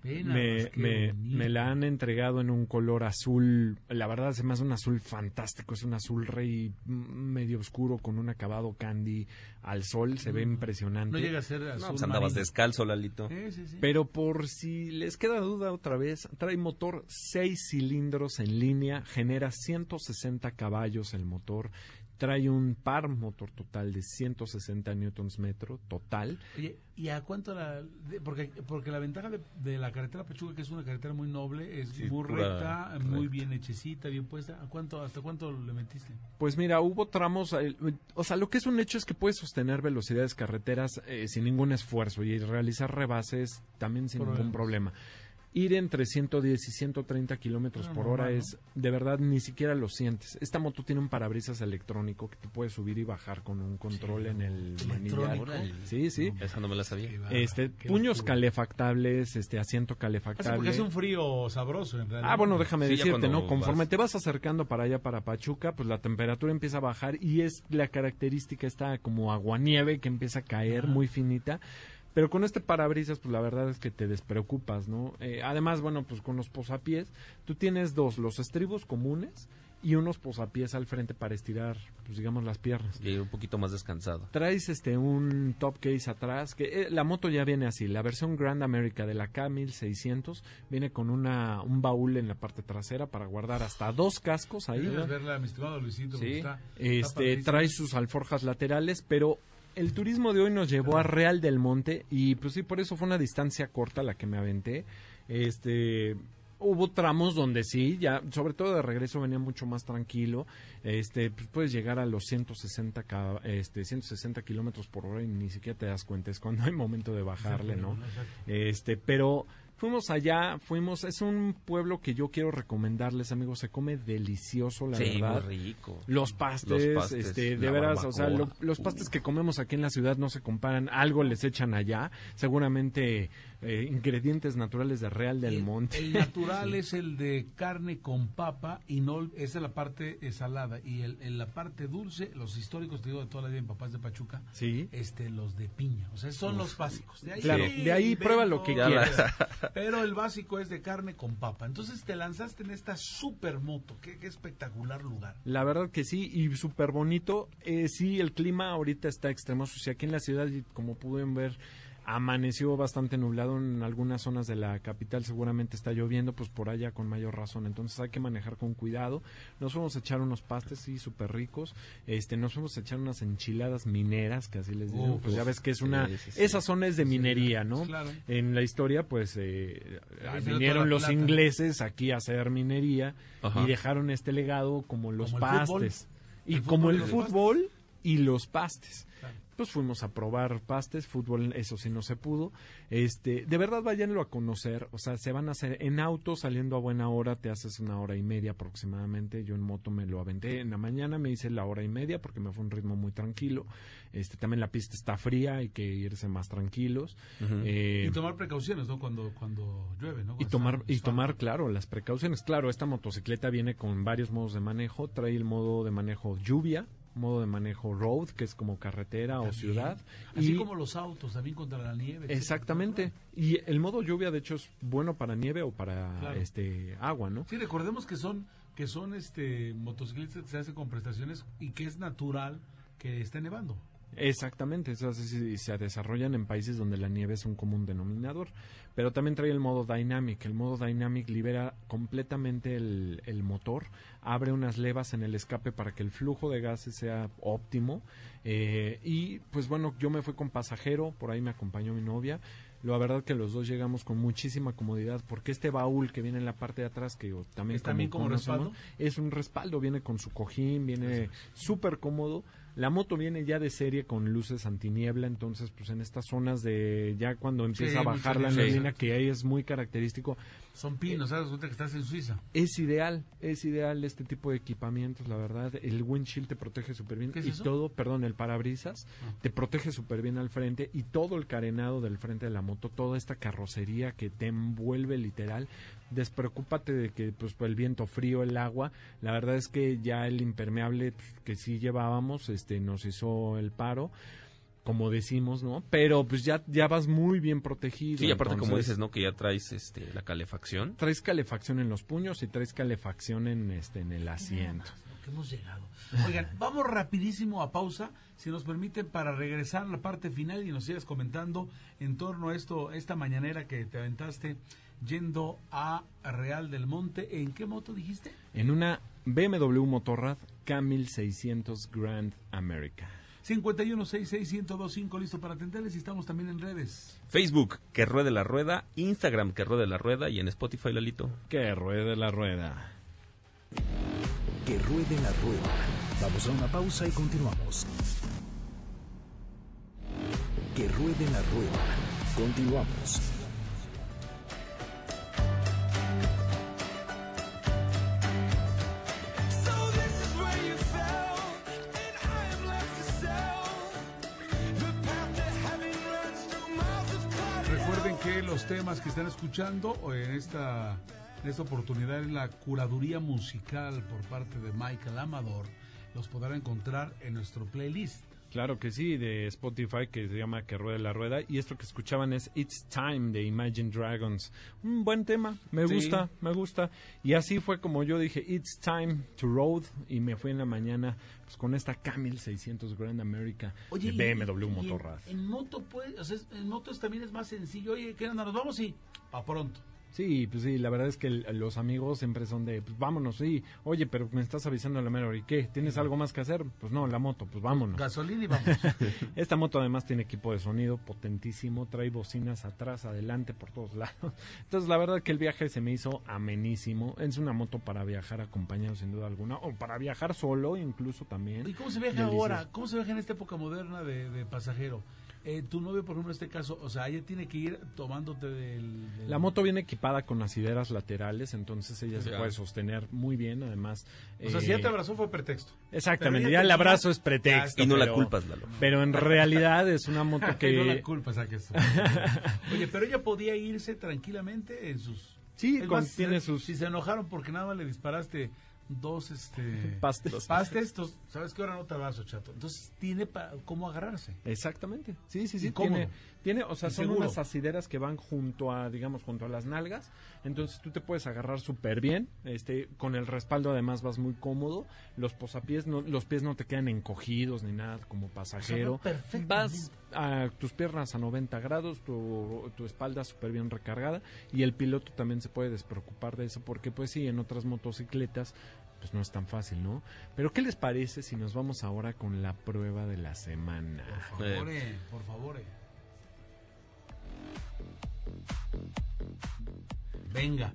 Pena, Me, pues, me, la han entregado en un color azul. La verdad se me hace un azul fantástico. Es un azul rey medio oscuro con un acabado candy al sol. Se ve impresionante. No llega a ser No, azul pues andabas marino. descalzo, Lalito. Sí, sí, sí. Pero por si les queda duda otra vez, trae motor 6 cilindros en línea, genera 160 caballos el motor, trae un par motor total de 160 newtons metro total. Oye, ¿y a cuánto la...? de- porque, porque la ventaja de, de la carretera Pachuca, que es una carretera muy noble, es Sí, muy recta, muy bien hechecita, bien puesta. ¿A cuánto, ¿Hasta cuánto le metiste? Pues mira, hubo tramos, eh, o sea, lo que es un hecho es que puedes sostener velocidades carreteras eh, sin ningún esfuerzo y realizar rebases también sin Problemas. ningún problema. Ir entre 110 y 130 kilómetros Ah, por hora ¿no? es, de verdad, ni siquiera lo sientes. Esta moto tiene un parabrisas electrónico que te puedes subir y bajar con un control en el manillar. Sí, sí. Esa no me la sabía. Este, puños locura. calefactables, este, asiento porque calefactable. hace un frío sabroso, en realidad. Ah, bueno, déjame Sí, decirte, ¿no? Conforme vas. te vas acercando para allá, para Pachuca, pues la temperatura empieza a bajar y es la característica esta como aguanieve que empieza a caer muy finita. Pero con este parabrisas, pues la verdad es que te despreocupas, ¿no? Eh, además, bueno, pues con los posapiés, tú tienes dos, los estribos comunes y unos posapiés al frente para estirar, pues digamos, las piernas. Y un poquito más descansado. Traes este un top case atrás, que eh, la moto ya viene así, la versión Grand America de la K1600 viene con una un baúl en la parte trasera para guardar hasta dos cascos ahí. Debes verla, mi estimado Luisito, Sí. está, está Este trae sus alforjas laterales, pero el turismo de hoy nos llevó a Real del Monte y pues sí, por eso fue una distancia corta la que me aventé. Este hubo tramos donde sí, ya sobre todo de regreso venía mucho más tranquilo. Este, pues puedes llegar a los 160 ca- este 160 kilómetros por hora y ni siquiera te das cuenta, es cuando hay momento de bajarle, ¿no? Este, pero fuimos allá, fuimos, es un pueblo que yo quiero recomendarles, amigos, se come delicioso, la sí, verdad. muy rico. Los pastes, Los pastes, este, de veras, o sea, lo- los pastes que comemos aquí en la ciudad no se comparan, algo les echan allá, seguramente eh, ingredientes naturales de Real del El- Monte. El natural <laughs> es el de carne con papa y no esa es la parte eh, salada y el, en la parte dulce, los históricos te digo de toda la vida en papás de Pachuca, Sí. este los de piña, o sea, son los básicos. De ahí, Claro, de ahí prueba lo que quieras. <laughs> Pero el básico es de carne con papa. Entonces te lanzaste en esta super moto, qué, qué espectacular lugar. La verdad que sí, y súper bonito. Eh, sí, el clima ahorita está extremoso. Si aquí en la ciudad, como pueden ver, Amaneció bastante nublado en algunas zonas de la capital, seguramente está lloviendo, pues por allá con mayor razón. Entonces hay que manejar con cuidado. Nos fuimos a echar unos pastes, sí, súper ricos. Este, nos fuimos a echar unas enchiladas mineras, que así les digo. Uf, pues ya ves que es una... sí, sí. Esa zona es de minería, ¿no? Claro. En la historia, pues, eh, vinieron los plata. ingleses aquí a hacer minería Ajá. y dejaron este legado como los Como pastes. Y como el fútbol y los pastes. Pues fuimos a probar pastes, fútbol, eso sí no se pudo. Este, de verdad váyanlo a conocer, o sea, se van a hacer en auto saliendo a buena hora, te haces una hora y media aproximadamente. Yo en moto me lo aventé en la mañana, me hice la hora y media porque me fue un ritmo muy tranquilo. Este, también la pista está fría, hay que irse más tranquilos. Eh, Y tomar precauciones, ¿no? Cuando, cuando llueve, ¿no? y tomar y tomar claro las precauciones claro esta motocicleta viene con varios modos de manejo trae el modo de manejo lluvia modo de manejo road que es como carretera o ciudad Así y como los autos, también contra la nieve. etcétera. exactamente y el modo lluvia de hecho es bueno para nieve o para Claro. este agua no Sí, recordemos que son que son este motocicletas que se hacen con prestaciones y que es natural que esté nevando. Exactamente, eso así se, se desarrollan en países donde la nieve es un común denominador. Pero también trae el modo Dynamic. El modo Dynamic libera completamente el, el motor, abre unas levas en el escape para que el flujo de gases sea óptimo. eh, y pues bueno, yo me fui con pasajero, por ahí me acompañó mi novia. La verdad que los dos llegamos con muchísima comodidad porque este baúl que viene en la parte de atrás, que también ¿Es también como respaldo? es un respaldo, viene con su cojín, viene súper cómodo. La moto viene ya de serie con luces antiniebla, entonces pues en estas zonas de ya cuando empieza a bajar la neblina, que ahí es muy característico, Son pinos, ¿sabes? Que estás en Suiza. es ideal, es ideal este tipo de equipamientos, la verdad. El windshield te protege súper bien ¿Qué es y eso? todo, perdón, el parabrisas Ah. te protege súper bien al frente y todo el carenado del frente de la moto, toda esta carrocería que te envuelve literal. Despreocúpate de que pues por el viento frío, el agua, la verdad es que ya el impermeable pues, que sí llevábamos, este nos hizo el paro como decimos, ¿no? Pero pues ya ya vas muy bien protegido. Sí, y aparte como dices, ¿no? Que ya traes este la calefacción. traes calefacción en los puños y traes calefacción en este en el asiento. Lo que hemos llegado. Oigan, <laughs> vamos rapidísimo a pausa, si nos permiten, para regresar a la parte final y nos sigas comentando en torno a esto, esta mañanera que te aventaste yendo a Real del Monte. ¿En qué moto dijiste? En una BMW Motorrad K1600 Grand America. 5166125 listo para atenderles y estamos también en redes. Facebook, que ruede la rueda. Instagram, que ruede la rueda. Y en Spotify, Lalito. Que ruede la rueda. Que ruede la rueda. Vamos a una pausa y continuamos. Que ruede la rueda. Continuamos. Que están escuchando en esta, en esta oportunidad es la curaduría musical por parte de Michael Amador. Los podrán encontrar en nuestro playlist. Claro que sí, de Spotify que se llama Que ruede la rueda. Y esto que escuchaban es It's Time de Imagine Dragons. Un buen tema, me Sí. gusta, me gusta. Y así fue como yo dije, It's Time to Road. Y me fui en la mañana pues, con esta K1600 Grand America de y- BMW y en- Motorrad. En, moto, pues, o sea, en motos también es más sencillo. Oye, ¿qué onda? ¿Nos vamos? Y pa' pronto. Sí, pues sí, la verdad es que el- los amigos siempre son de, pues vámonos, sí. Oye, pero me estás avisando a la mera hora. ¿Y qué? ¿Tienes algo más que hacer? Pues no, la moto, pues vámonos. Gasolina y <laughs> vamos. Esta moto además tiene equipo de sonido potentísimo, trae bocinas atrás, adelante, por todos lados. <laughs> Entonces la verdad que el viaje se me hizo amenísimo. Es una moto para viajar acompañado sin duda alguna, o para viajar solo incluso también. ¿Y cómo se viaja ahora? ¿Cómo se viaja en esta época moderna de, de pasajero? Eh, tu novio, por ejemplo, en este caso, o sea, ella tiene que ir tomándote del... del- La moto viene equipada con asideras laterales, entonces ella se puede sostener muy bien, además. O sea, si eh, ya te abrazó fue pretexto. Exactamente, ya el abrazo es pretexto. Y no la culpas, Lalo. Pero en realidad es una <laughs> moto Que no la que... culpa, saque esto. <laughs> Oye, pero ella podía irse tranquilamente en sus... Sí, Es con- más, tiene sus... Si se enojaron porque nada más le disparaste dos este Pastes. pastes, sabes que ahora no te abrazo, chato. Entonces tiene cómo agarrarse. Exactamente. Sí, sí, sí. Tiene, tiene, o sea, son seguro. unas asideras que van junto a, digamos, junto a las nalgas. Entonces tú te puedes agarrar súper bien. Este, con el respaldo además vas muy cómodo. Los posapiés, no, los pies no te quedan encogidos ni nada como pasajero. O sea, perfectamente. vas a tus piernas a 90 grados, tu, tu espalda súper bien recargada. Y el piloto también se puede despreocupar de eso porque pues sí, en otras motocicletas pues no es tan fácil, ¿no? Pero ¿qué les parece si nos vamos ahora con la prueba de la semana? Por favor, eh, por favor. eh. Venga,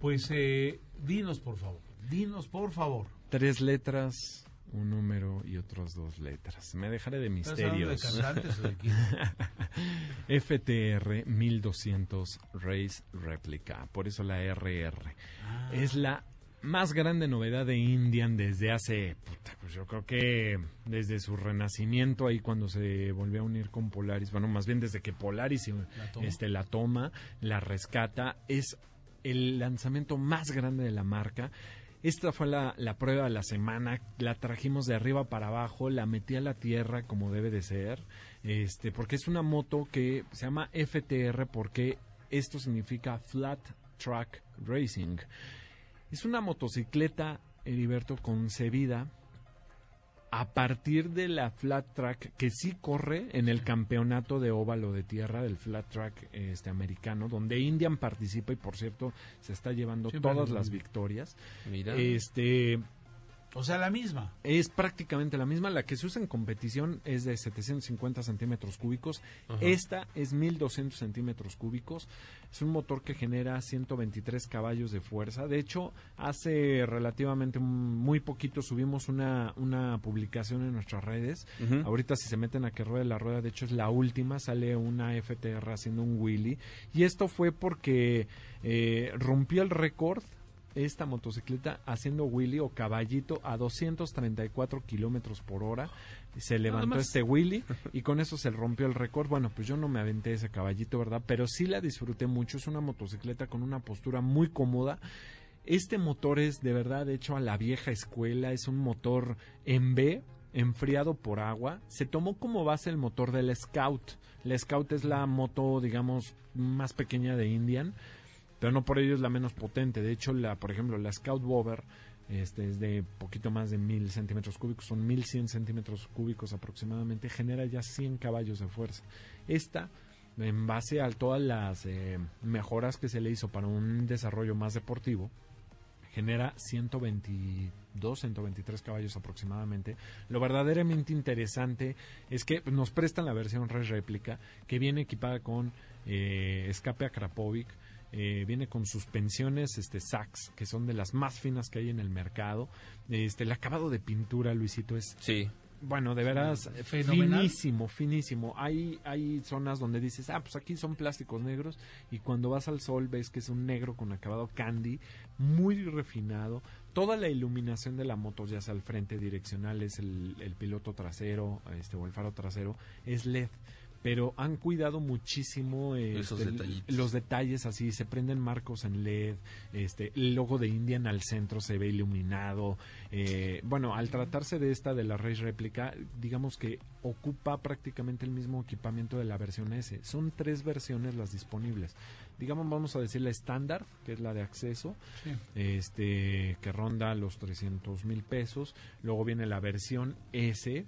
pues eh, dinos por favor, dinos por favor. Tres letras, un número y otras dos letras. Me dejaré de ¿Estás hablando de misterios. de quién? <laughs> FTR 1200 Race Replica, por eso la RR. Ah. Es la más grande novedad de Indian desde hace, puta, pues yo creo que desde su renacimiento ahí cuando se volvió a unir con Polaris, bueno, más bien desde que Polaris este, la toma, la rescata, es el lanzamiento más grande de la marca. Esta fue la, la prueba de la semana, la trajimos de arriba para abajo, la metí a la tierra como debe de ser, este, porque es una moto que se llama FTR porque esto significa Flat Track Racing. Es una motocicleta, Heriberto, concebida a partir de la flat track que sí corre en el campeonato de óvalo de tierra del flat track este americano donde Indian participa y por cierto se está llevando todas las victorias Mira. este O sea, la misma. es prácticamente la misma. La que se usa en competición es de 750 centímetros cúbicos. Ajá. Esta es 1200 centímetros cúbicos. Es un motor que genera 123 caballos de fuerza. De hecho, hace relativamente muy poquito subimos una, una publicación en nuestras redes. Ahorita si se meten a que ruede la rueda, de hecho es la última, sale una FTR haciendo un wheelie. Y esto fue porque eh, rompió el récord esta motocicleta haciendo wheelie o caballito a 234 kilómetros por hora. Se levantó este wheelie y con eso se rompió el récord. Bueno, pues yo no me aventé ese caballito, ¿verdad? Pero sí la disfruté mucho. Es una motocicleta con una postura muy cómoda. Este motor es de verdad hecho a la vieja escuela. Es un motor en B, enfriado por agua. Se tomó como base el motor del Scout. La Scout es la moto, digamos, más pequeña de Indian pero no por ello es la menos potente. De hecho, la, por ejemplo, la Scout Bover este, es de poquito más de mil centímetros cúbicos, son 1100 centímetros cúbicos aproximadamente, genera ya 100 caballos de fuerza. Esta, en base a todas las eh, mejoras que se le hizo para un desarrollo más deportivo, genera 122, 123 caballos aproximadamente. Lo verdaderamente interesante es que nos prestan la versión Res Réplica que viene equipada con eh, escape a Krapovic, eh, viene con suspensiones este Sachs, que son de las más finas que hay en el mercado. Este, el acabado de pintura, Luisito, es Sí. bueno, de veras, Fenomenal. finísimo, finísimo. Hay, hay zonas donde dices, ah, pues aquí son plásticos negros, y cuando vas al sol ves que es un negro con acabado candy, muy refinado. Toda la iluminación de la moto, ya sea al frente direccional, es el, el piloto trasero, este, o el faro trasero, es LED. Pero han cuidado muchísimo eh, Esos este, los detalles así, se prenden marcos en LED, este, el logo de Indian al centro se ve iluminado. eh, bueno, al tratarse de esta de la Race Réplica, digamos que ocupa prácticamente el mismo equipamiento de la versión S. Son tres versiones las disponibles. Digamos, vamos a decir la estándar, que es la de acceso, Sí. este, que ronda los 300 mil pesos. Luego viene la versión S,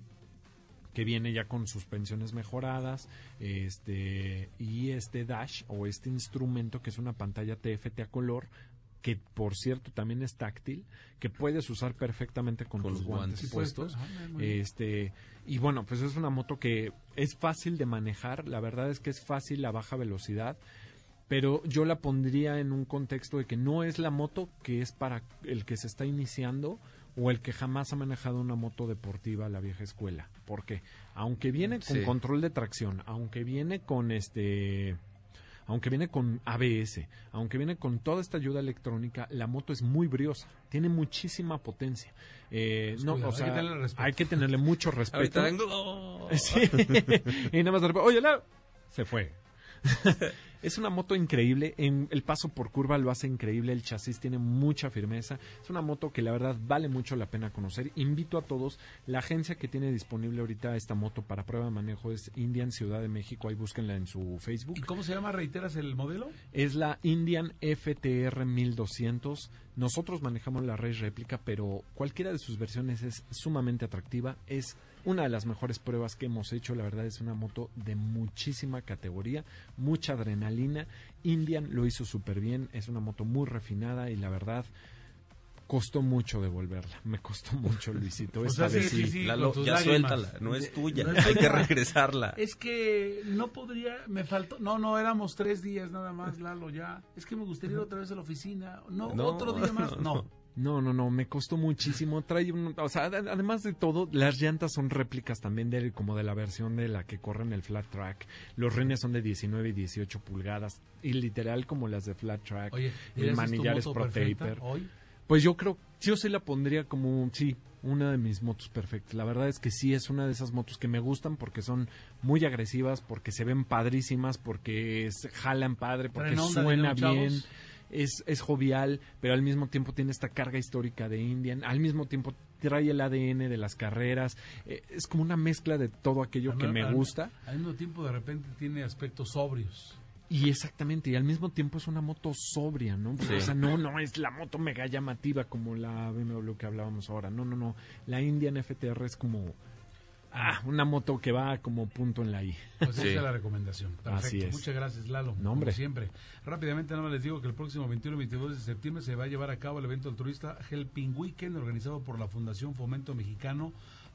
que viene ya con suspensiones mejoradas, este y este dash o este instrumento que es una pantalla TFT a color que por cierto también es táctil, que puedes usar perfectamente con, Con tus los guantes, guantes. puestos. Bien. Este, y bueno, pues es una moto que es fácil de manejar, la verdad es que es fácil a baja velocidad, pero yo la pondría en un contexto de que no es la moto que es para el que se está iniciando o el que jamás ha manejado una moto deportiva a la vieja escuela. Porque aunque viene con Sí. control de tracción, aunque viene con este aunque viene con ABS, aunque viene con toda esta ayuda electrónica, la moto es muy briosa, tiene muchísima potencia. Eh, Pues no, cuidado, o hay que sea, tenerle hay que tenerle mucho <laughs> respeto. Ahorita vengo. <laughs> Sí. <laughs> y nada más de repente, oye, la... se fue. <laughs> Es una moto increíble, en el paso por curva lo hace increíble, el chasis tiene mucha firmeza, es una moto que la verdad vale mucho la pena conocer. Invito a todos, la agencia que tiene disponible ahorita esta moto para prueba de manejo es Indian Ciudad de México, ahí búsquenla en su Facebook. ¿Y cómo se llama? ¿Reiteras el modelo? Es la Indian FTR 1200. Nosotros manejamos la Race réplica, pero cualquiera de sus versiones es sumamente atractiva. Es una de las mejores pruebas que hemos hecho. La verdad es una moto de muchísima categoría, mucha adrenalina. Indian lo hizo súper bien. Es una moto muy refinada y la verdad costó mucho devolverla. Me costó mucho, Luisito. <laughs> O Esta sea, vez sí, sí. sí, Lalo, ya lágrimas. suéltala, no es tuya, no es hay que regresarla. Es que no podría, me faltó, no, no, éramos tres días nada más, Lalo, ya. Es que me gustaría ir otra vez a la oficina. No, No, otro día <laughs> más, no. No, no, no, me costó muchísimo. Trae un- o sea, ad- además de todo, las llantas son réplicas también de como de la versión de la que corre en el flat track. Los rines son de 19 y 18 pulgadas y literal como las de flat track. Oye, ¿y el manillar es pro taper. Hoy, Pues yo creo, yo sí la pondría como, sí, una de mis motos perfectas. La verdad es que sí es una de esas motos que me gustan porque son muy agresivas, porque se ven padrísimas, porque jalan padre, porque suena bien. chavos. Es, es jovial, pero al mismo tiempo tiene esta carga histórica de Indian. Al mismo tiempo trae el ADN de las carreras. Eh, es como una mezcla de todo aquello que me al- gusta. Al mismo tiempo, de repente, tiene aspectos sobrios. Y exactamente, y al mismo tiempo es una moto sobria, ¿no? Sí. O sea, no, no es la moto mega llamativa como la BMW que hablábamos ahora. No, no, no. La Indian FTR es como ah, una moto que va como punto en la I. Pues Sí. esa es la recomendación. Perfecto. Así es. Muchas gracias, Lalo. No, hombre. Como siempre. Rápidamente, nada más les digo que el próximo 21 y 22 de septiembre se va a llevar a cabo el evento altruista Helping Weekend, organizado por la Fundación Fomento Mexicano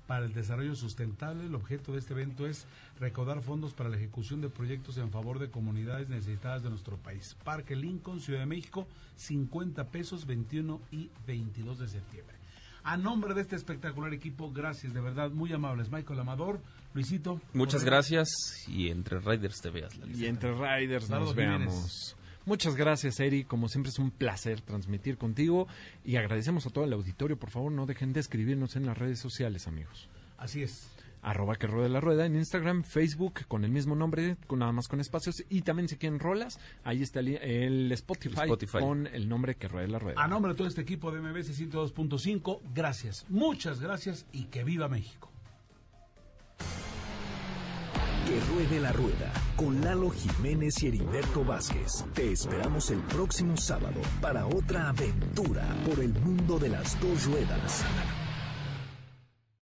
para el Desarrollo Sustentable. El objeto de este evento es recaudar fondos para la ejecución de proyectos en favor de comunidades necesitadas de nuestro país. Parque Lincoln, Ciudad de México, 50 pesos, 21 y 22 de septiembre. A nombre de este espectacular equipo, gracias, de verdad, muy amables. Michael Amador, Luisito. Muchas gracias y entre Riders te veas la Y entre riders nos Jiménez. veamos. Muchas gracias, Eri. Como siempre es un placer transmitir contigo y agradecemos a todo el auditorio. Por favor, no dejen de escribirnos en las redes sociales, amigos. Así es. Arroba que ruede la rueda en Instagram, Facebook con el mismo nombre, con nada más con espacios y también si quieren rolas, ahí está el, el Spotify, El Spotify. con el nombre que ruede la rueda. A nombre de todo este equipo de MBC 102.5, gracias, muchas gracias y que viva México. Que ruede la rueda con Lalo Jiménez y Heriberto Vázquez. Te esperamos el próximo sábado para otra aventura por el mundo de las dos ruedas.